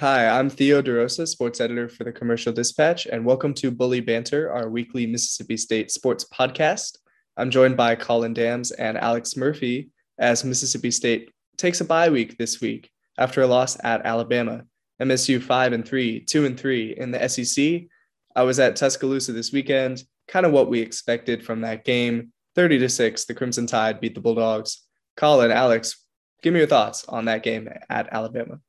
Hi, I'm Theo DeRosa, sports editor for the Commercial Dispatch, and welcome to Bully Banter, our weekly Mississippi State sports podcast. I'm joined by Colin Dams and Alex Murphy as Mississippi State takes a bye week this week after a loss at Alabama. MSU 5 and 3, 2 and 3 in the SEC. I was at Tuscaloosa this weekend, kind of what we expected from that game. 30 to 6, the Crimson Tide beat the Bulldogs. Colin, Alex, give me your thoughts on that game at Alabama.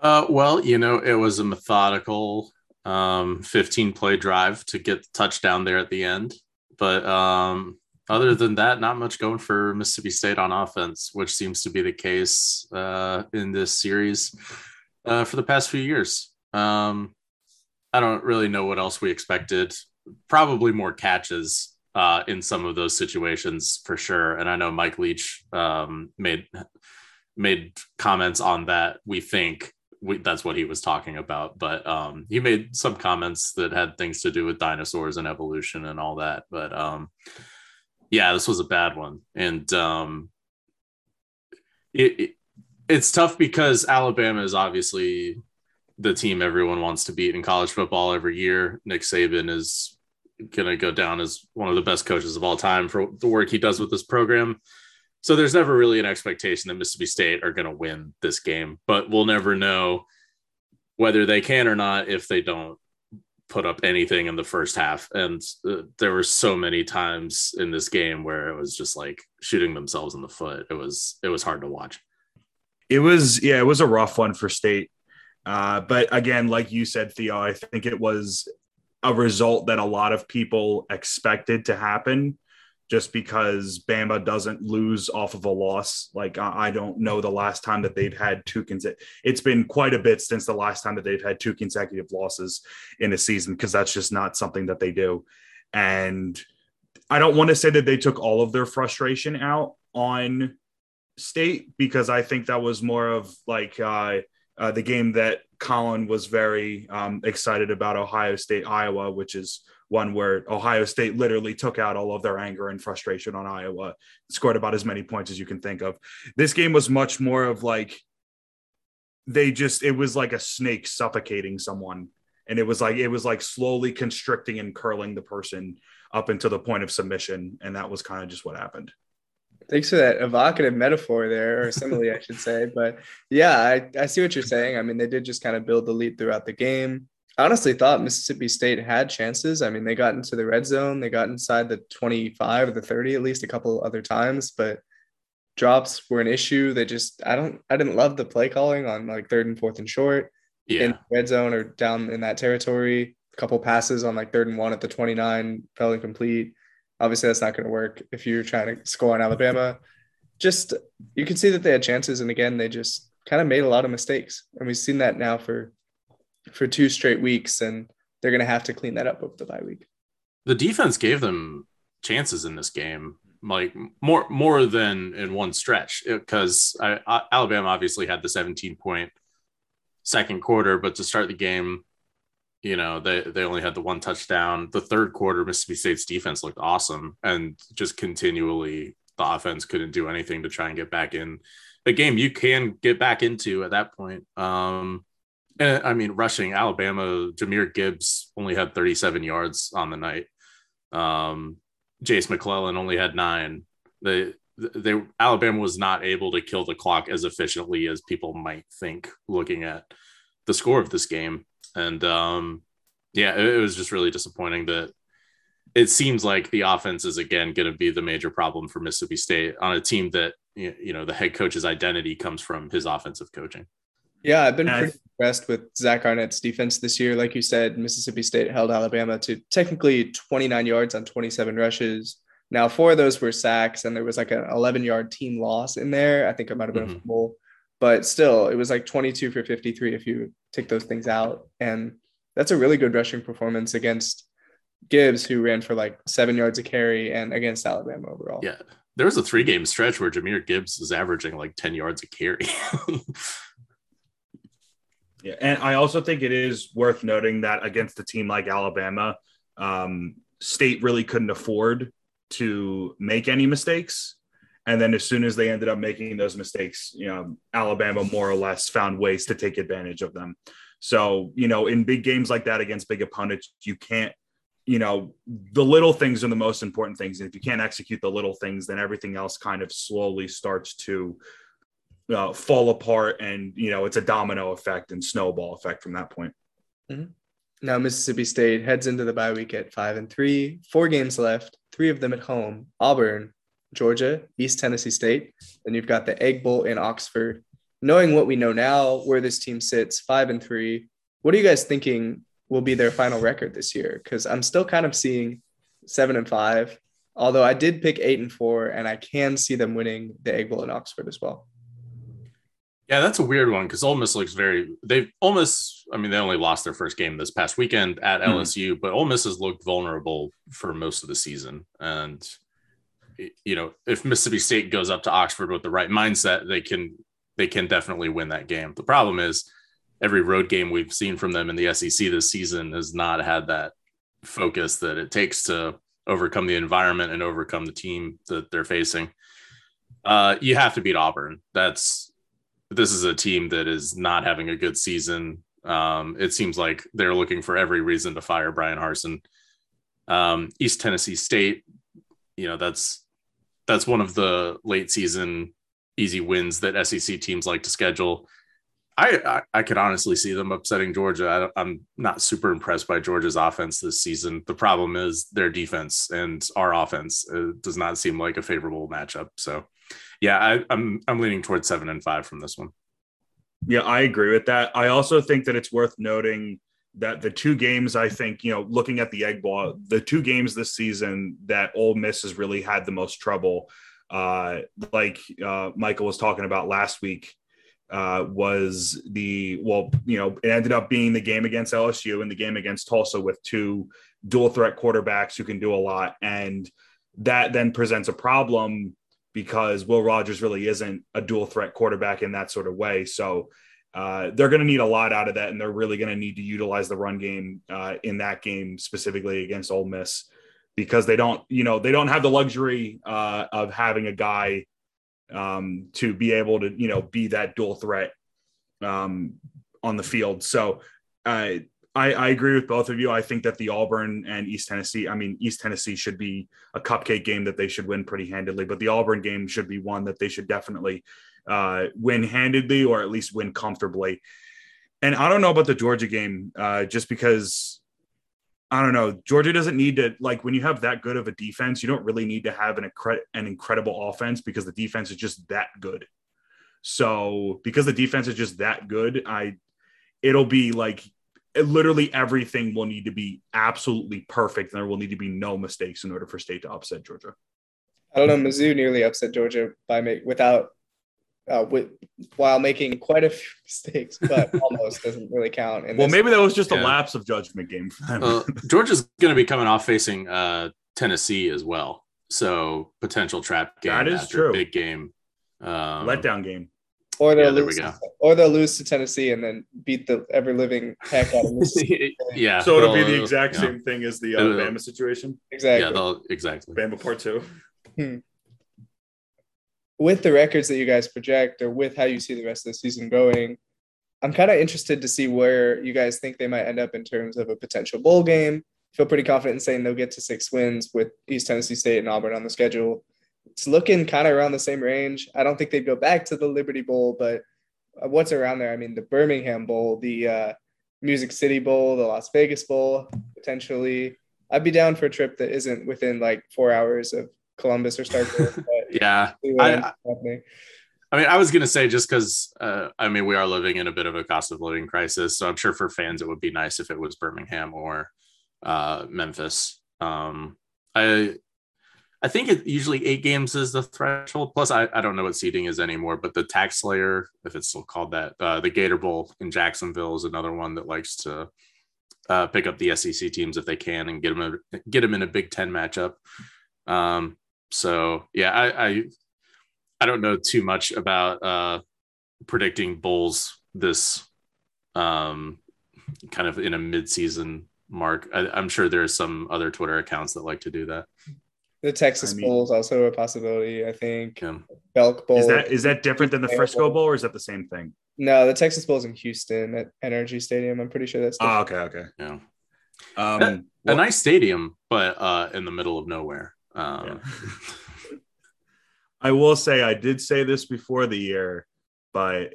Uh, well, you know, it was a methodical um, 15 play drive to get the touchdown there at the end. But um, other than that, not much going for Mississippi State on offense, which seems to be the case uh, in this series uh, for the past few years. Um, I don't really know what else we expected. Probably more catches uh, in some of those situations for sure. And I know Mike Leach um, made made comments on that. We think we, that's what he was talking about. But um, he made some comments that had things to do with dinosaurs and evolution and all that. But um, yeah, this was a bad one, and um, it, it it's tough because Alabama is obviously the team everyone wants to beat in college football every year. Nick Saban is going to go down as one of the best coaches of all time for the work he does with this program. So there's never really an expectation that Mississippi State are going to win this game, but we'll never know whether they can or not if they don't put up anything in the first half. And uh, there were so many times in this game where it was just like shooting themselves in the foot. It was it was hard to watch. It was yeah, it was a rough one for State. Uh, but again, like you said, Theo, I think it was a result that a lot of people expected to happen just because Bama doesn't lose off of a loss. Like I don't know the last time that they've had two consecutive. It's been quite a bit since the last time that they've had two consecutive losses in a season because that's just not something that they do. And I don't want to say that they took all of their frustration out on State because I think that was more of like uh, uh, the game that Colin was very um, excited about Ohio State Iowa, which is one where Ohio State literally took out all of their anger and frustration on Iowa, scored about as many points as you can think of. This game was much more of like they just it was like a snake suffocating someone. And it was like it was like slowly constricting and curling the person up into the point of submission. And that was kind of just what happened. Thanks for that evocative metaphor there or simile i should say. But yeah I, I see what you're saying. I mean they did just kind of build the lead throughout the game honestly thought Mississippi State had chances. I mean, they got into the red zone, they got inside the 25 or the 30 at least a couple other times, but drops were an issue. They just I don't I didn't love the play calling on like third and fourth and short yeah. in red zone or down in that territory. A couple passes on like third and one at the 29 fell incomplete. Obviously, that's not going to work if you're trying to score on Alabama. Just you can see that they had chances, and again, they just kind of made a lot of mistakes, and we've seen that now for for two straight weeks, and they're going to have to clean that up over the bye week. The defense gave them chances in this game, like more more than in one stretch, because Alabama obviously had the 17 point second quarter, but to start the game, you know they they only had the one touchdown. The third quarter, Mississippi State's defense looked awesome, and just continually the offense couldn't do anything to try and get back in the game. You can get back into at that point. Um, I mean, rushing Alabama, Jahmyr Gibbs only had 37 yards on the night. Um, Jase McClellan only had nine. They, they, Alabama was not able to kill the clock as efficiently as people might think looking at the score of this game. And um, yeah, it, it was just really disappointing that it seems like the offense is again going to be the major problem for Mississippi State on a team that you know the head coach's identity comes from his offensive coaching. Yeah, I've been pretty impressed with Zach Arnett's defense this year. Like you said, Mississippi State held Alabama to technically 29 yards on 27 rushes. Now, four of those were sacks, and there was like an 11 yard team loss in there. I think it might have been mm-hmm. a fumble, but still, it was like 22 for 53 if you take those things out. And that's a really good rushing performance against Gibbs, who ran for like seven yards a carry, and against Alabama overall. Yeah. There was a three game stretch where Jahmyr Gibbs was averaging like 10 yards a carry. Yeah, and I also think it is worth noting that against a team like Alabama, um, State really couldn't afford to make any mistakes, And then as soon as they ended up making those mistakes, you know, Alabama more or less found ways to take advantage of them. So, you know, in big games like that against big opponents, you can't, you know, the little things are the most important things. And if you can't execute the little things, then everything else kind of slowly starts to uh, fall apart. And, you know, it's a domino effect and snowball effect from that point. Mm-hmm. Now, Mississippi State heads into the bye week at five and three, four games left, three of them at home Auburn, Georgia, East Tennessee State. Then you've got the Egg Bowl in Oxford. Knowing what we know now, where this team sits, five and three, what are you guys thinking will be their final record this year? Because I'm still kind of seeing seven and five, although I did pick eight and four, and I can see them winning the Egg Bowl in Oxford as well. Yeah, that's a weird one because Ole Miss looks very. They've almost. I mean, they only lost their first game this past weekend at mm-hmm. LSU, but Ole Miss has looked vulnerable for most of the season. And you know, if Mississippi State goes up to Oxford with the right mindset, they can they can definitely win that game. The problem is every road game we've seen from them in the SEC this season has not had that focus that it takes to overcome the environment and overcome the team that they're facing. Uh, you have to beat Auburn. That's this is a team that is not having a good season. Um, it seems like they're looking for every reason to fire Bryan Harsin. Um, East Tennessee State, you know, that's that's one of the late season easy wins that SEC teams like to schedule. I, I, I could honestly see them upsetting Georgia. I, am not super impressed by Georgia's offense this season. The problem is their defense and our offense uh, does not seem like a favorable matchup. So yeah, I, I'm I'm leaning towards seven and five from this one. Yeah, I agree with that. I also think that it's worth noting that the two games I think, you know, looking at the Egg Bowl, the two games this season that Ole Miss has really had the most trouble, uh, like uh, Michael was talking about last week, uh, was the well, you know, it ended up being the game against LSU and the game against Tulsa with two dual threat quarterbacks who can do a lot. And that then presents a problem because Will Rogers really isn't a dual threat quarterback in that sort of way. So uh, they're going to need a lot out of that, and they're really going to need to utilize the run game uh, in that game specifically against Ole Miss because they don't, you know, they don't have the luxury uh, of having a guy um, to be able to, you know, be that dual threat um, on the field. So uh, I, I, agree with both of you. I think that the Auburn and East Tennessee, I mean, East Tennessee should be a cupcake game that they should win pretty handedly, but the Auburn game should be one that they should definitely uh, win handedly or at least win comfortably. And I don't know about the Georgia game, uh, just because I don't know. Georgia doesn't need to like when you have that good of a defense, you don't really need to have an, an incredible offense because the defense is just that good. So because the defense is just that good, I it'll be like literally everything will need to be absolutely perfect, and there will need to be no mistakes in order for State to upset Georgia. I don't know. Mizzou nearly upset Georgia by make without uh, with, while making quite a few mistakes, but almost doesn't really count. well, this. maybe that was just yeah. a lapse of judgment game for them. Uh, Georgia's going to be coming off facing uh, Tennessee as well, so potential trap game. That is true. Big game, um, letdown game or they'll yeah, lose, to, or they'll lose to Tennessee and then beat the ever living heck out of Mississippi. yeah, so it'll be the exact yeah. same thing as the Alabama situation. Exactly. Yeah, they'll exactly. Bama part two. Hmm. With the records that you guys project, or with how you see the rest of the season going, I'm kind of interested to see where you guys think they might end up in terms of a potential bowl game. Feel pretty confident in saying they'll get to six wins with East Tennessee State and Auburn on the schedule it's looking kind of around the same range. I don't think they'd go back to the Liberty Bowl, but uh, what's around there? I mean, the Birmingham Bowl, the uh, Music City Bowl, the Las Vegas Bowl, potentially. I'd be down for a trip that isn't within like four hours of Columbus or Starkville. yeah. I, I, mean, I was going to say just because, uh, I mean, we are living in a bit of a cost of living crisis. So I'm sure for fans, it would be nice if it was Birmingham or uh, Memphis. Um, I, I think it usually eight games is the threshold. Plus, I, I don't know what seeding is anymore, but the TaxSlayer, if it's still called that, uh, the Gator Bowl in Jacksonville is another one that likes to uh, pick up the SEC teams if they can and get them a, get them in a Big Ten matchup. Um, so yeah, I, I, I don't know too much about uh, predicting bowls this um, kind of in a mid-season mark. I, I'm sure there are some other Twitter accounts that like to do that. The Texas I mean- Bowl is also a possibility. I think Yeah. Belk Bowl. Is that is that different than the Frisco Bowl, or is that the same thing? no, the Texas Bowl is in Houston at NRG Stadium. I'm pretty sure that's. Oh, okay, okay. Yeah. Um, a well- nice stadium, but uh, in the middle of nowhere. Um, I will say I did say this before the year, but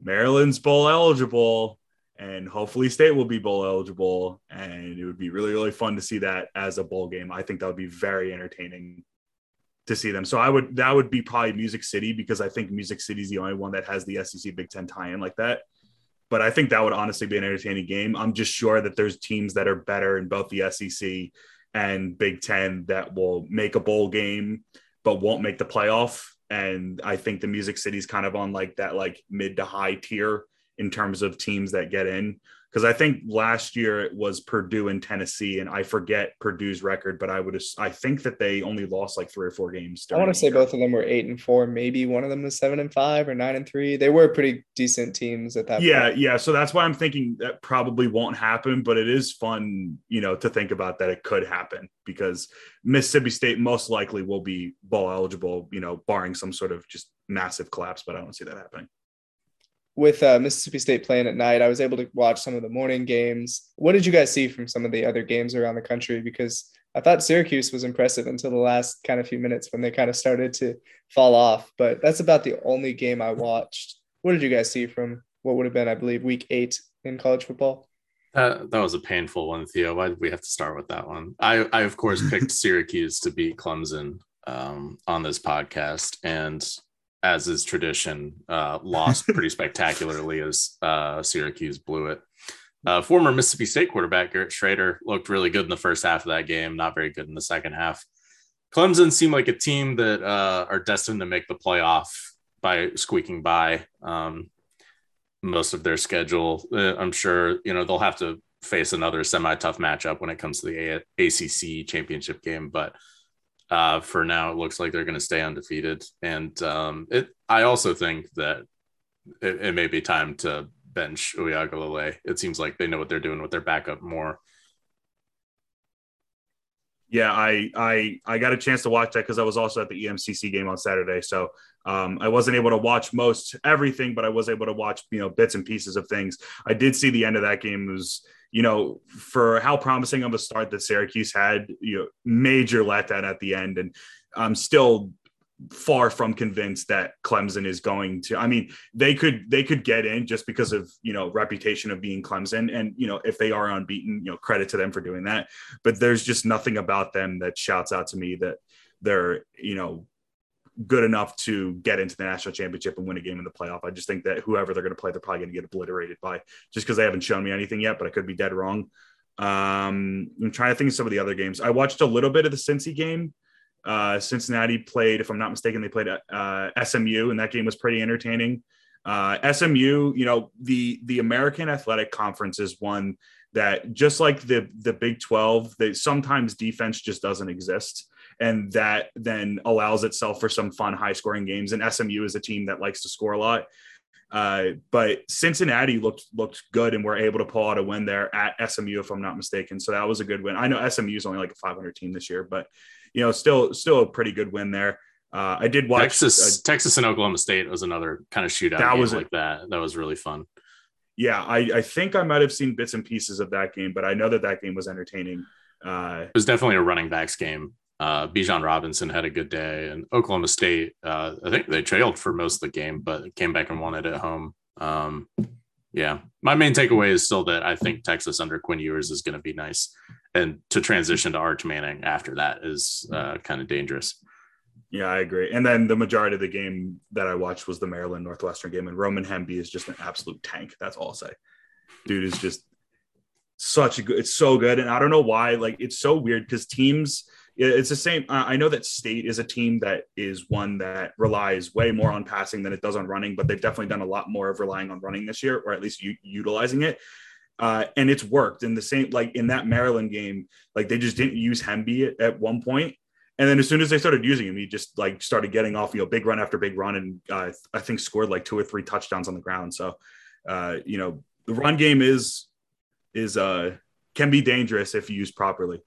Maryland's bowl eligible, and hopefully State will be bowl eligible, and it would be really really fun to see that as a bowl game. I think that would be very entertaining to see them. So I would that would be probably Music City because I think Music City is the only one that has the SEC Big Ten tie-in like that. But I think that would honestly be an entertaining game. I'm just sure that there's teams that are better in both the SEC and Big Ten that will make a bowl game but won't make the playoff. And I think the Music City's kind of on like that like mid to high tier in terms of teams that get in. Because I think last year it was Purdue and Tennessee, and I forget Purdue's record, but I would I think that they only lost like three or four games. I want to say year. both of them were eight and four. Maybe one of them was seven and five or nine and three. They were pretty decent teams at that. Yeah, point. yeah. So that's why I'm thinking that probably won't happen, but it is fun, you know, to think about that it could happen because Mississippi State most likely will be bowl eligible, you know, barring some sort of just massive collapse, but I don't see that happening. With uh, Mississippi State playing at night, I was able to watch some of the morning games. What did you guys see from some of the other games around the country? Because I thought Syracuse was impressive until the last kind of few minutes when they kind of started to fall off. But that's about the only game I watched. What did you guys see from what would have been, I believe, week eight in college football? That, that was a painful one, Theo. Why did we have to start with that one? I, I of course, picked Syracuse to beat Clemson um, on this podcast. And as is tradition, uh, lost pretty spectacularly as uh, Syracuse blew it. Uh, former Mississippi State quarterback Garrett Shrader looked really good in the first half of that game, not very good in the second half. Clemson seemed like a team that uh, are destined to make the playoff by squeaking by. Um, most of their schedule. Uh, I'm sure you know they'll have to face another semi-tough matchup when it comes to the A- ACC championship game, but uh, for now it looks like they're going to stay undefeated. And um, it, I also think that it, it may be time to bench Uiagalelei. It seems like they know what they're doing with their backup more. Yeah, I I I got a chance to watch that because I was also at the EMCC game on Saturday. So um, I wasn't able to watch most everything, but I was able to watch you know bits and pieces of things. I did see the end of that game was you know for how promising of a start that Syracuse had, you know, major letdown at the end, and I'm still far from convinced that Clemson is going to. I mean, they could they could get in just because of you know reputation of being Clemson, and you know if they are unbeaten, you know credit to them for doing that. But there's just nothing about them that shouts out to me that they're you know good enough to get into the national championship and win a game in the playoff. I just think that whoever they're going to play, they're probably going to get obliterated by just because they haven't shown me anything yet. But I could be dead wrong. Um, I'm trying to think of some of the other games. I watched a little bit of the Cincy game. Uh, Cincinnati played, if I'm not mistaken, they played uh, SMU, and that game was pretty entertaining. Uh, SMU, you know, the the American Athletic Conference is one that just like the the Big 12, they sometimes defense just doesn't exist, and that then allows itself for some fun, high scoring games. And SMU is a team that likes to score a lot. Uh, but Cincinnati looked looked good and were able to pull out a win there at SMU, if I'm not mistaken. So that was a good win. I know SMU is only like a 500 team this year, but you know, still still a pretty good win there. Uh, I did watch Texas, uh, Texas and Oklahoma State was another kind of shootout That was like that. That was really fun. yeah, I, I think I might have seen bits and pieces of that game, but I know that that game was entertaining. Uh, It was definitely a running backs game. Uh, Bijan Robinson had a good day, and Oklahoma State, uh, I think they trailed for most of the game, but came back and won it at home. Um, yeah, my main takeaway is still that I think Texas under Quinn Ewers is going to be nice, and to transition to Arch Manning after that is uh, kind of dangerous. yeah, I agree. And then the majority of the game that I watched was the Maryland Northwestern game, and Roman Hemby is just an absolute tank. That's all I'll say. Dude is just such a good. It's so good, and I don't know why. Like it's so weird because teams. It's the same. I know that State is a team that is one that relies way more on passing than it does on running, but they've definitely done a lot more of relying on running this year, or at least u- utilizing it. Uh, and it's worked in the same like in that Maryland game, like they just didn't use Hemby at, at one point, and then as soon as they started using him, he just like started getting off, you know, big run after big run, and uh, I think scored like two or three touchdowns on the ground. So, uh, you know, the run game is is uh can be dangerous if used properly.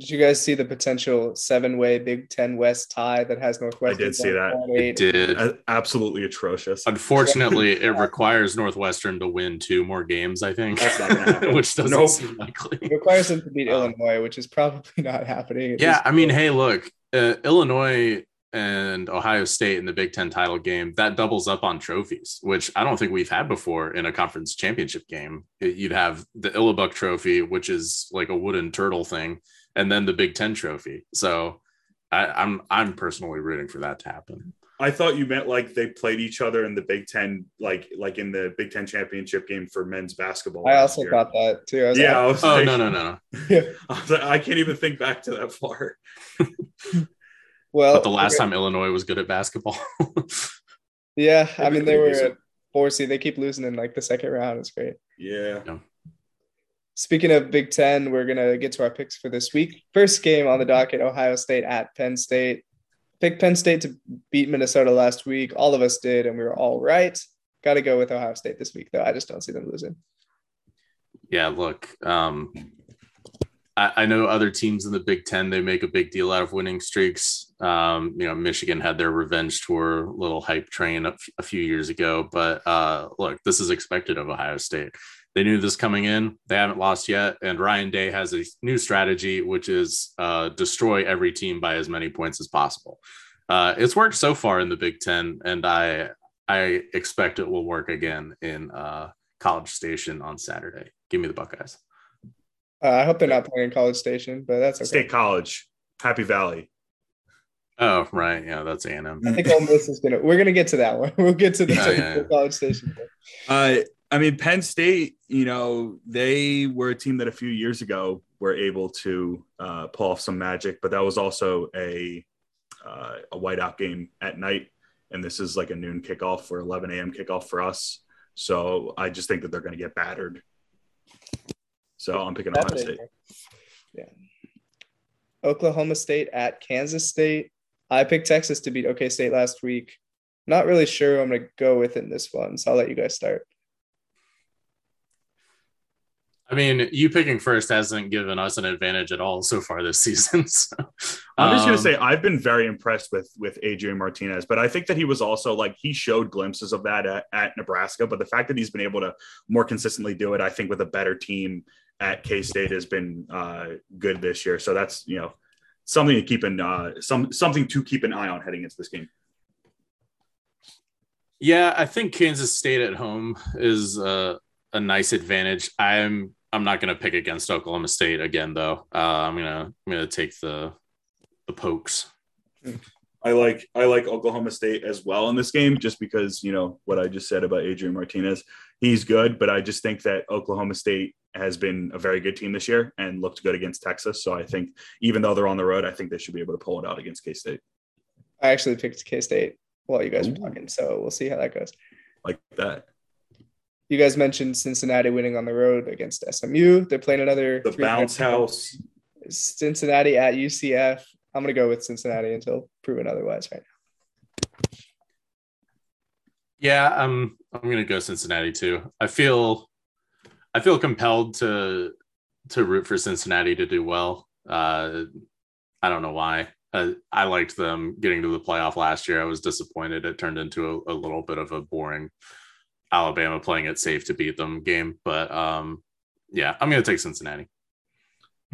Did you guys see the potential seven-way Big Ten West tie that has Northwestern? I did see that. It did. A- Absolutely atrocious. Unfortunately, it requires Northwestern to win two more games, I think, That's not which doesn't Nope. seem likely. It requires them to beat Uh, Illinois, which is probably not happening. Yeah, I mean, point. hey, look, uh, Illinois and Ohio State in the Big Ten title game that doubles up on trophies, which I don't think we've had before in a conference championship game. It- You'd have the Illibuck Trophy, which is like a wooden turtle thing, and then the Big Ten Trophy. So I, I'm I'm personally rooting for that to happen. I thought you meant like they played each other in the Big Ten, like like in the Big Ten championship game for men's basketball. I also year. thought that too. I was Yeah, I was Oh like, no no no no! I, like, I can't even think back to that far. well, But the last okay. time Illinois was good at basketball. yeah, I mean, they were decent. at four seed. They keep losing in like the second round. It's great. Yeah. Speaking of Big Ten, we're gonna get to our picks for this week. First game on the docket: Ohio State at Penn State. Picked Penn State to beat Minnesota last week. All of us did, and we were all right. Got to go with Ohio State this week, though. I just don't see them losing. yeah, look, um, I, I know other teams in the Big Ten they make a big deal out of winning streaks. Um, you know, Michigan had their revenge tour little hype train a, f- a few years ago, but uh, look, this is expected of Ohio State. They knew this coming in. They haven't lost yet, and Ryan Day has a new strategy, which is uh, destroy every team by as many points as possible. Uh, it's worked so far in the Big Ten, and I I expect it will work again in uh, College Station on Saturday. Give me the Buckeyes. Uh, I hope they're not playing College Station, but that's okay. State College, Happy Valley. Oh, right. Yeah, that's A&M. I think Ole Miss is gonna. We're gonna get to that one. We'll get to the Yeah, yeah, yeah. College Station. Uh, I mean, Penn State, you know, they were a team that a few years ago were able to uh, pull off some magic, but that was also a uh, a whiteout game at night, and this is like a noon kickoff or 11 a.m. kickoff for us. So I just think that they're going to get battered. So I'm picking Ohio State. Yeah. Oklahoma State at Kansas State. I picked Texas to beat OK State last week. Not really sure who I'm going to go with in this one, so I'll let you guys start. I mean, you picking first hasn't given us an advantage at all so far this season. So, I'm just um, gonna say I've been very impressed with with Adrian Martinez, but I think that he was also like he showed glimpses of that at, at Nebraska. But the fact that he's been able to more consistently do it, I think, with a better team at K State has been uh, good this year. So that's you know something to keep in uh, some something to keep an eye on heading into this game. Yeah, I think Kansas State at home is a, a nice advantage. I'm I'm not going to pick against Oklahoma State again, though. Uh, I'm gonna I'm gonna take the the pokes. I like I like Oklahoma State as well in this game, just because you know what I just said about Adrian Martinez. He's good, but I just think that Oklahoma State has been a very good team this year and looked good against Texas. So I think even though they're on the road, I think they should be able to pull it out against K State I actually picked K State while you guys were talking, so we'll see how that goes. like that. You guys mentioned Cincinnati winning on the road against SMU. They're playing another The bounce house. Cincinnati at UCF. I'm gonna go with Cincinnati until proven otherwise. Right now. Yeah, I'm I'm gonna go Cincinnati too. I feel I feel compelled to to root for Cincinnati to do well. Uh, I don't know why. Uh, I liked them getting to the playoff last year. I was disappointed. It turned into a, a little bit of a boring Alabama playing it safe to beat them game. But um, yeah, I'm gonna take Cincinnati.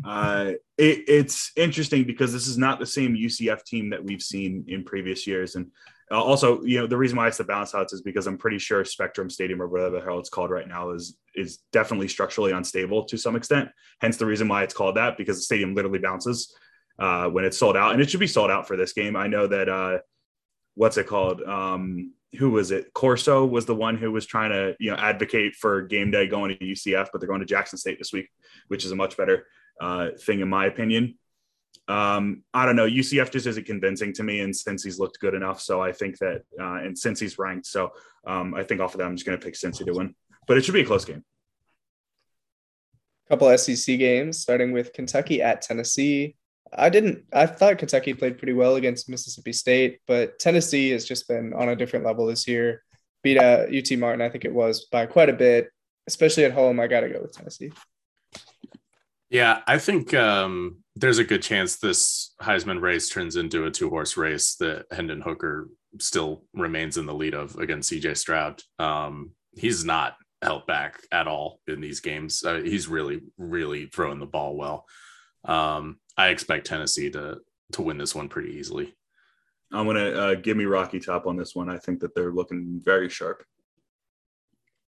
Uh, it, it's interesting because this is not the same UCF team that we've seen in previous years, and uh, also, you know, the reason why it's the bounce house is because I'm pretty sure Spectrum Stadium or whatever the hell it's called right now is is definitely structurally unstable to some extent. Hence the reason why it's called that because the stadium literally bounces uh, when it's sold out, and it should be sold out for this game. I know that uh, what's it called? Um, who was it? Corso was the one who was trying to you know advocate for game day going to UCF, but they're going to Jackson State this week, which is a much better uh, thing in my opinion. Um, I don't know. UCF just isn't convincing to me, and Cincy's looked good enough, so I think that, uh, and Cincy's ranked, so um, I think off of that, I'm just going to pick Cincy to win. But it should be a close game. couple SEC games, starting with Kentucky at Tennessee. I didn't. I thought Kentucky played pretty well against Mississippi State, but Tennessee has just been on a different level this year. Beat uh, UT Martin, I think it was by quite a bit, especially at home. I got to go with Tennessee. Yeah, I think um, there's a good chance this Heisman race turns into a two horse race that Hendon Hooker still remains in the lead of against CJ Stroud. Um, he's not held back at all in these games. Uh, he's really, really throwing the ball well. Um, I expect Tennessee to to win this one pretty easily. I'm gonna uh, give me Rocky Top on this one. I think that they're looking very sharp.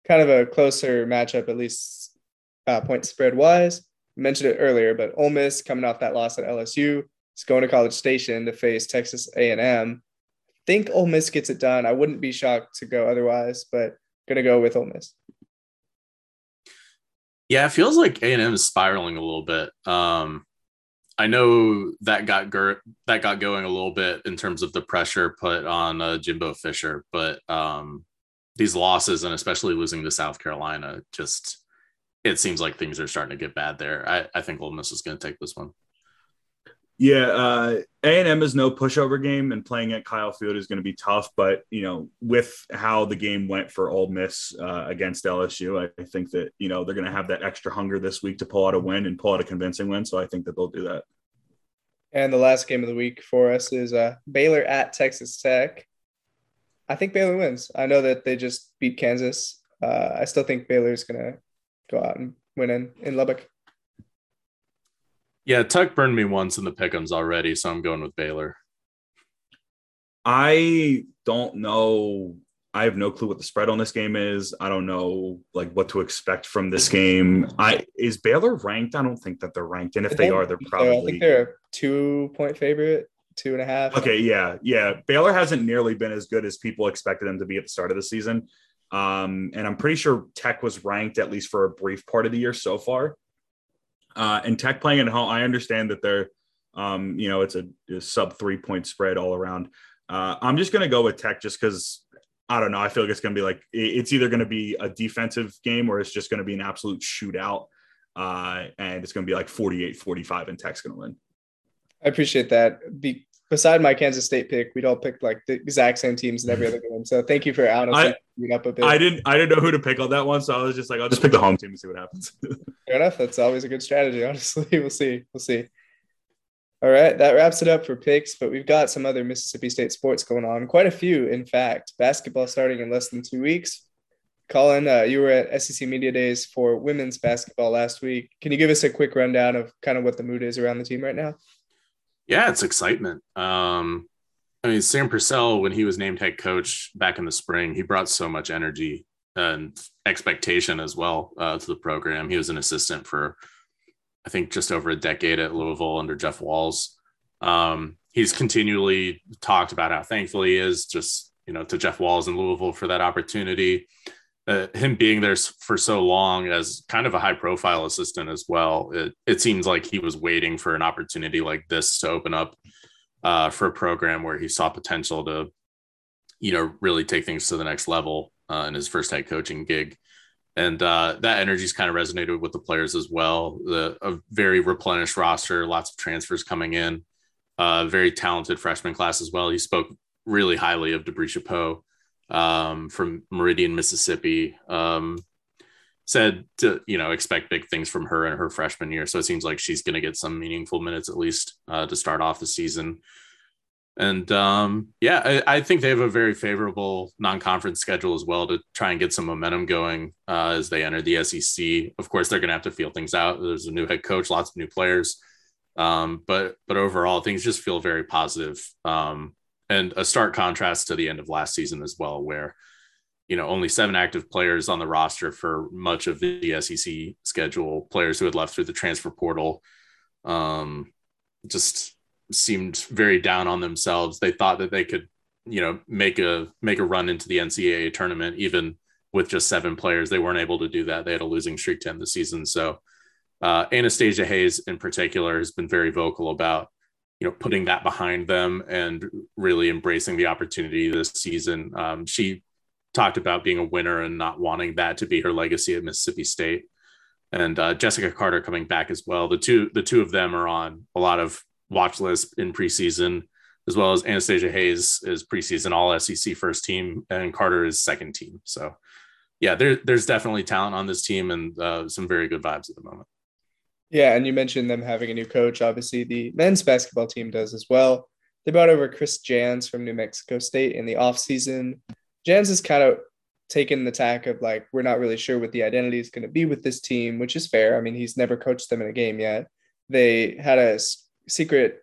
Kind of a closer matchup, at least uh, point spread wise. I mentioned it earlier, but Ole Miss coming off that loss at LSU is going to College Station to face Texas A&M. think Ole Miss gets it done. I wouldn't be shocked to go otherwise, but gonna go with Ole Miss. Yeah, it feels like A and M is spiraling a little bit. Um, I know that got that got going a little bit in terms of the pressure put on uh, Jimbo Fisher, but um, these losses and especially losing to South Carolina, just it seems like things are starting to get bad there. I, I think Ole Miss is going to take this one. Yeah, uh, A and M is no pushover game, and playing at Kyle Field is going to be tough. But you know, with how the game went for Ole Miss uh, against LSU, I, I, think that you know they're going to have that extra hunger this week to pull out a win and pull out a convincing win. So I think that they'll do that. And the last game of the week for us is uh, Baylor at Texas Tech. I think Baylor wins. I know that they just beat Kansas. Uh, I still think Baylor is going to go out and win in, in Lubbock. Yeah, Tuck burned me once in the pickums already, so I'm going with Baylor. I don't know. I have no clue what the spread on this game is. I don't know like what to expect from this game. I is Baylor ranked? I don't think that they're ranked, and if they are, they're probably. I think they're a two point favorite, two and a half. Okay, yeah, yeah. Baylor hasn't nearly been as good as people expected them to be at the start of the season, um, and I'm pretty sure Tech was ranked at least for a brief part of the year so far. Uh, and Tech playing at home, I understand that they're, um, you know, it's a, a, sub three point spread all around. Uh, I'm just going to go with Tech just because I don't know. I feel like it's going to be like it's either going to be a defensive game or it's just going to be an absolute shootout. Uh, and it's going to be like 48 45 and Tech's going to win. I appreciate that. Be, beside my Kansas State pick, we'd all picked like the exact same teams in every other game. So thank you for honestly I, up a bit. I didn't I didn't know who to pick on that one, so I was just like, I'll just pick the home team and see what happens. Fair enough. That's always a good strategy. Honestly, we'll see. We'll see. All right, that wraps it up for picks, but we've got some other Mississippi State sports going on. Quite a few, in fact. Basketball starting in less than two weeks. Colin, uh, you were at SEC Media Days for women's basketball last week. Can you give us a quick rundown of kind of what the mood is around the team right now? Yeah, it's excitement. Um, I mean, Sam Purcell, when he was named head coach back in the spring, he brought so much energy and expectation as well uh, to the program. He was an assistant for, I think, just over a decade at Louisville under Jeff Walz. Um, he's continually talked about how thankful he is just, you know, to Jeff Walz in Louisville for that opportunity uh, him being there for so long as kind of a high profile assistant as well, it, it seems like he was waiting for an opportunity like this to open up uh, for a program where he saw potential to, you know, really take things to the next level uh, in his first head coaching gig. And uh, that energy's kind of resonated with the players as well. The a very replenished roster, lots of transfers coming in, uh, very talented freshman class as well. He spoke really highly of Debreasha Chapeau um, from Meridian, Mississippi, um, said to you know expect big things from her in her freshman year. So it seems like she's going to get some meaningful minutes at least uh, to start off the season. And um, yeah, I, I, think they have a very favorable non-conference schedule as well to try and get some momentum going uh, as they enter the SEC. Of course, they're going to have to feel things out. There's a new head coach, lots of new players, um, but but overall, things just feel very positive. Um, and a stark contrast to the end of last season as well, where you know only seven active players on the roster for much of the SEC schedule, players who had left through the transfer portal, um, just seemed very down on themselves. They thought that they could, you know, make a make a run into the NCAA tournament even with just seven players. They weren't able to do that. They had a losing streak to end the season. So uh, Anastasia Hayes in particular has been very vocal about you know putting that behind them and really embracing the opportunity this season. Um, she talked about being a winner and not wanting that to be her legacy at Mississippi State. And uh, Jessica Carter coming back as well. The two the two of them are on a lot of watch lists in preseason, as well as Anastasia Hayes is preseason All SEC first team, and Carter is second team. So, yeah, there, there's definitely talent on this team and uh, some very good vibes at the moment. Yeah, and you mentioned them having a new coach. Obviously, the men's basketball team does as well. They brought over Chris Jans from New Mexico State in the offseason. Jans has kind of taken the tack of like, we're not really sure what the identity is going to be with this team, which is fair. I mean, he's never coached them in a game yet. They had a secret,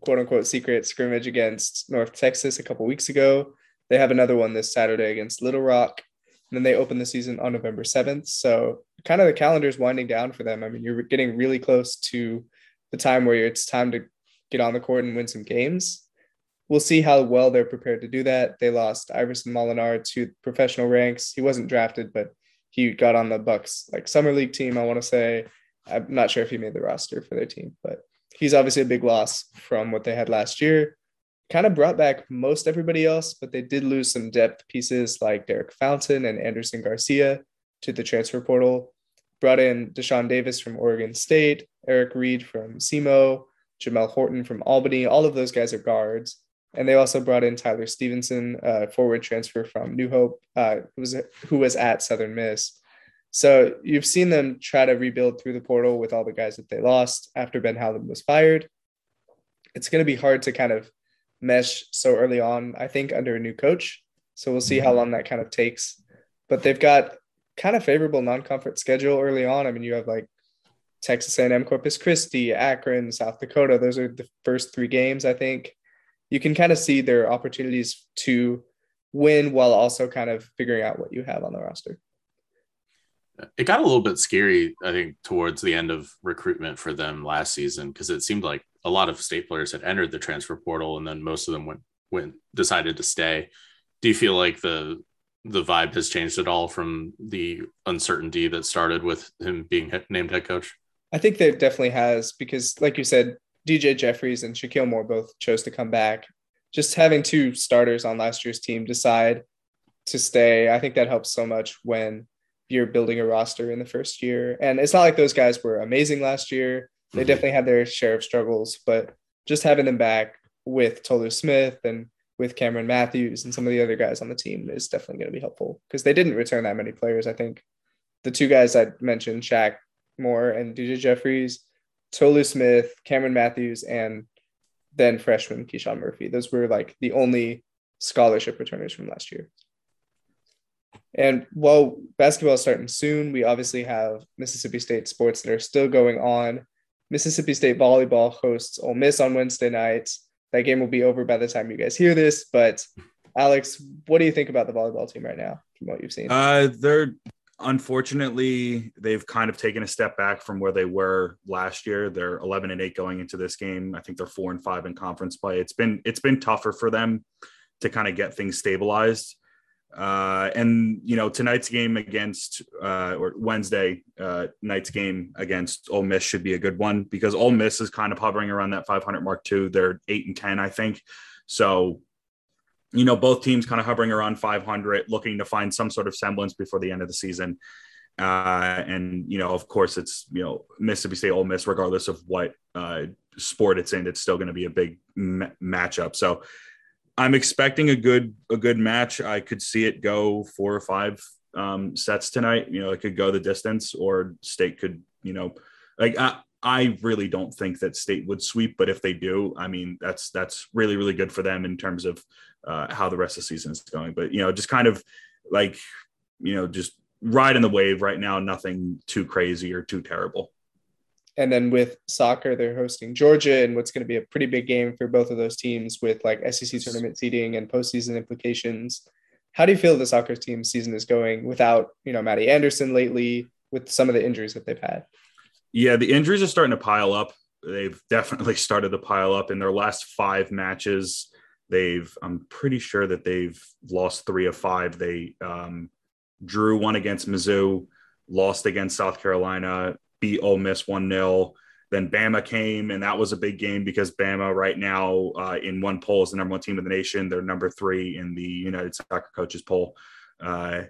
quote unquote, secret scrimmage against North Texas a couple weeks ago. They have another one this Saturday against Little Rock. And then they open the season on November 7th. So kind of the calendar is winding down for them. I mean, you're getting really close to the time where it's time to get on the court and win some games. We'll see how well they're prepared to do that. They lost Iverson Molinar to professional ranks. He wasn't drafted, but he got on the Bucks like summer league team. I want to say I'm not sure if he made the roster for their team, but he's obviously a big loss from what they had last year. Kind of brought back most everybody else, but they did lose some depth pieces like Derek Fountain and Anderson Garcia to the transfer portal brought in Dashawn Davis from Oregon State, Eric Reed from SEMO, Jamel Horton from Albany. All of those guys are guards. And they also brought in Tyler Stevenson, uh, forward transfer from New Hope, uh, who, was, who was at Southern Miss. So you've seen them try to rebuild through the portal with all the guys that they lost after Ben Howland was fired. It's going to be hard to kind of mesh so early on, I think, under a new coach. So we'll see how long that kind of takes. But they've got kind of favorable non-conference schedule early on. I mean, you have like Texas A&M, Corpus Christi, Akron, South Dakota. Those are the first three games. I think you can kind of see their opportunities to win while also kind of figuring out what you have on the roster. It got a little bit scary, I think, towards the end of recruitment for them last season because it seemed like a lot of state players had entered the transfer portal and then most of them went went decided to stay. Do you feel like the the vibe has changed at all from the uncertainty that started with him being named head coach? I think that definitely has because, like you said, DJ Jeffries and Shakeel Moore both chose to come back. Just having two starters on last year's team decide to stay, I think that helps so much when you're building a roster in the first year. And it's not like those guys were amazing last year. They mm-hmm. definitely had their share of struggles, but just having them back with Tolu Smith and with Cameron Matthews and some of the other guys on the team is definitely going to be helpful because they didn't return that many players. I think the two guys I mentioned, Shaq Moore and DJ Jeffries, Tolu Smith, Cameron Matthews, and then freshman KeShawn Murphy. Those were like the only scholarship returners from last year. And while basketball is starting soon, we obviously have Mississippi State sports that are still going on. Mississippi State volleyball hosts Ole Miss on Wednesday nights that game will be over by the time you guys hear this. But Alex, what do you think about the volleyball team right now from what you've seen? Uh, they're unfortunately they've kind of taken a step back from where they were last year. They're 11 and 8 going into this game. I think they're 4 and 5 in conference play. It's been it's been tougher for them to kind of get things stabilized. Uh, and you know tonight's game against uh, or Wednesday uh, night's game against Ole Miss should be a good one because Ole Miss is kind of hovering around that 500 mark too. They're eight and ten, I think. So, you know, both teams kind of hovering around 500, looking to find some sort of semblance before the end of the season. Uh, and you know, of course, it's you know Mississippi State Ole Miss, regardless of what uh, sport it's in, it's still going to be a big m- matchup. So I'm expecting a good a good match. I could see it go four or five um, sets tonight. You know, it could go the distance, or State could, you know, like I really don't think that State would sweep, but if they do, I mean, that's that's really really good for them in terms of uh, how the rest of the season is going. But you know, just kind of like you know, just riding the wave right now. Nothing too crazy or too terrible. And then with soccer, they're hosting Georgia and what's going to be a pretty big game for both of those teams with like SEC tournament seeding and postseason implications. How do you feel the soccer team season is going without, you know, Maddie Anderson lately with some of the injuries that they've had? Yeah, the injuries are starting to pile up. They've definitely started to pile up in their last five matches. They've, I'm pretty sure that they've lost three of five. They um, drew one against Mizzou, lost against South Carolina, beat Ole Miss 1 0. Then Bama came, and that was a big game because Bama, right now, uh, in one poll, is the number one team in the nation. They're number three in the United Soccer Coaches poll. Uh,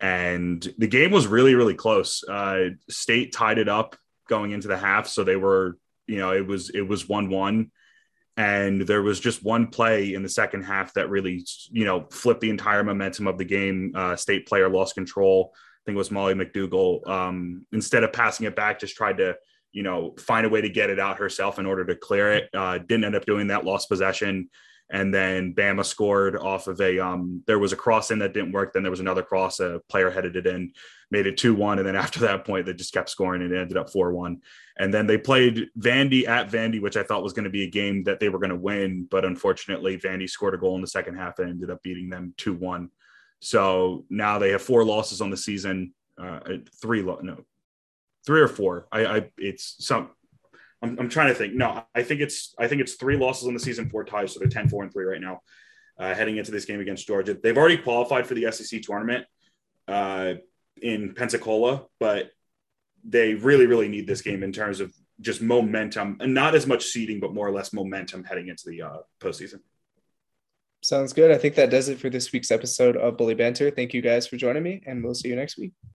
and the game was really, really close. Uh, State tied it up going into the half, so they were, you know, it was it was one one, and there was just one play in the second half that really, you know, flipped the entire momentum of the game. Uh, State player lost control I think it was Molly McDougal, um, instead of passing it back, just tried to, you know, find a way to get it out herself in order to clear it. Uh, didn't end up doing that, lost possession. And then Bama scored off of a, um, there was a cross in that didn't work. Then there was another cross, a player headed it in, made it 2 1. And then after that point, they just kept scoring and it ended up 4 1. And then they played Vandy at Vandy, which I thought was going to be a game that they were going to win. But unfortunately, Vandy scored a goal in the second half and ended up beating them 2 1. So now they have four losses on the season, uh, three, no, three or four. I, I it's some, I'm, I'm trying to think. No, I think it's, I think it's three losses on the season, four ties. So they're 10, four and three right now, uh, heading into this game against Georgia. They've already qualified for the SEC tournament uh, in Pensacola, but they really, really need this game in terms of just momentum and not as much seeding, but more or less momentum heading into the uh, postseason. Sounds good. I think that does it for this week's episode of Bully Banter. Thank you guys for joining me, and we'll see you next week.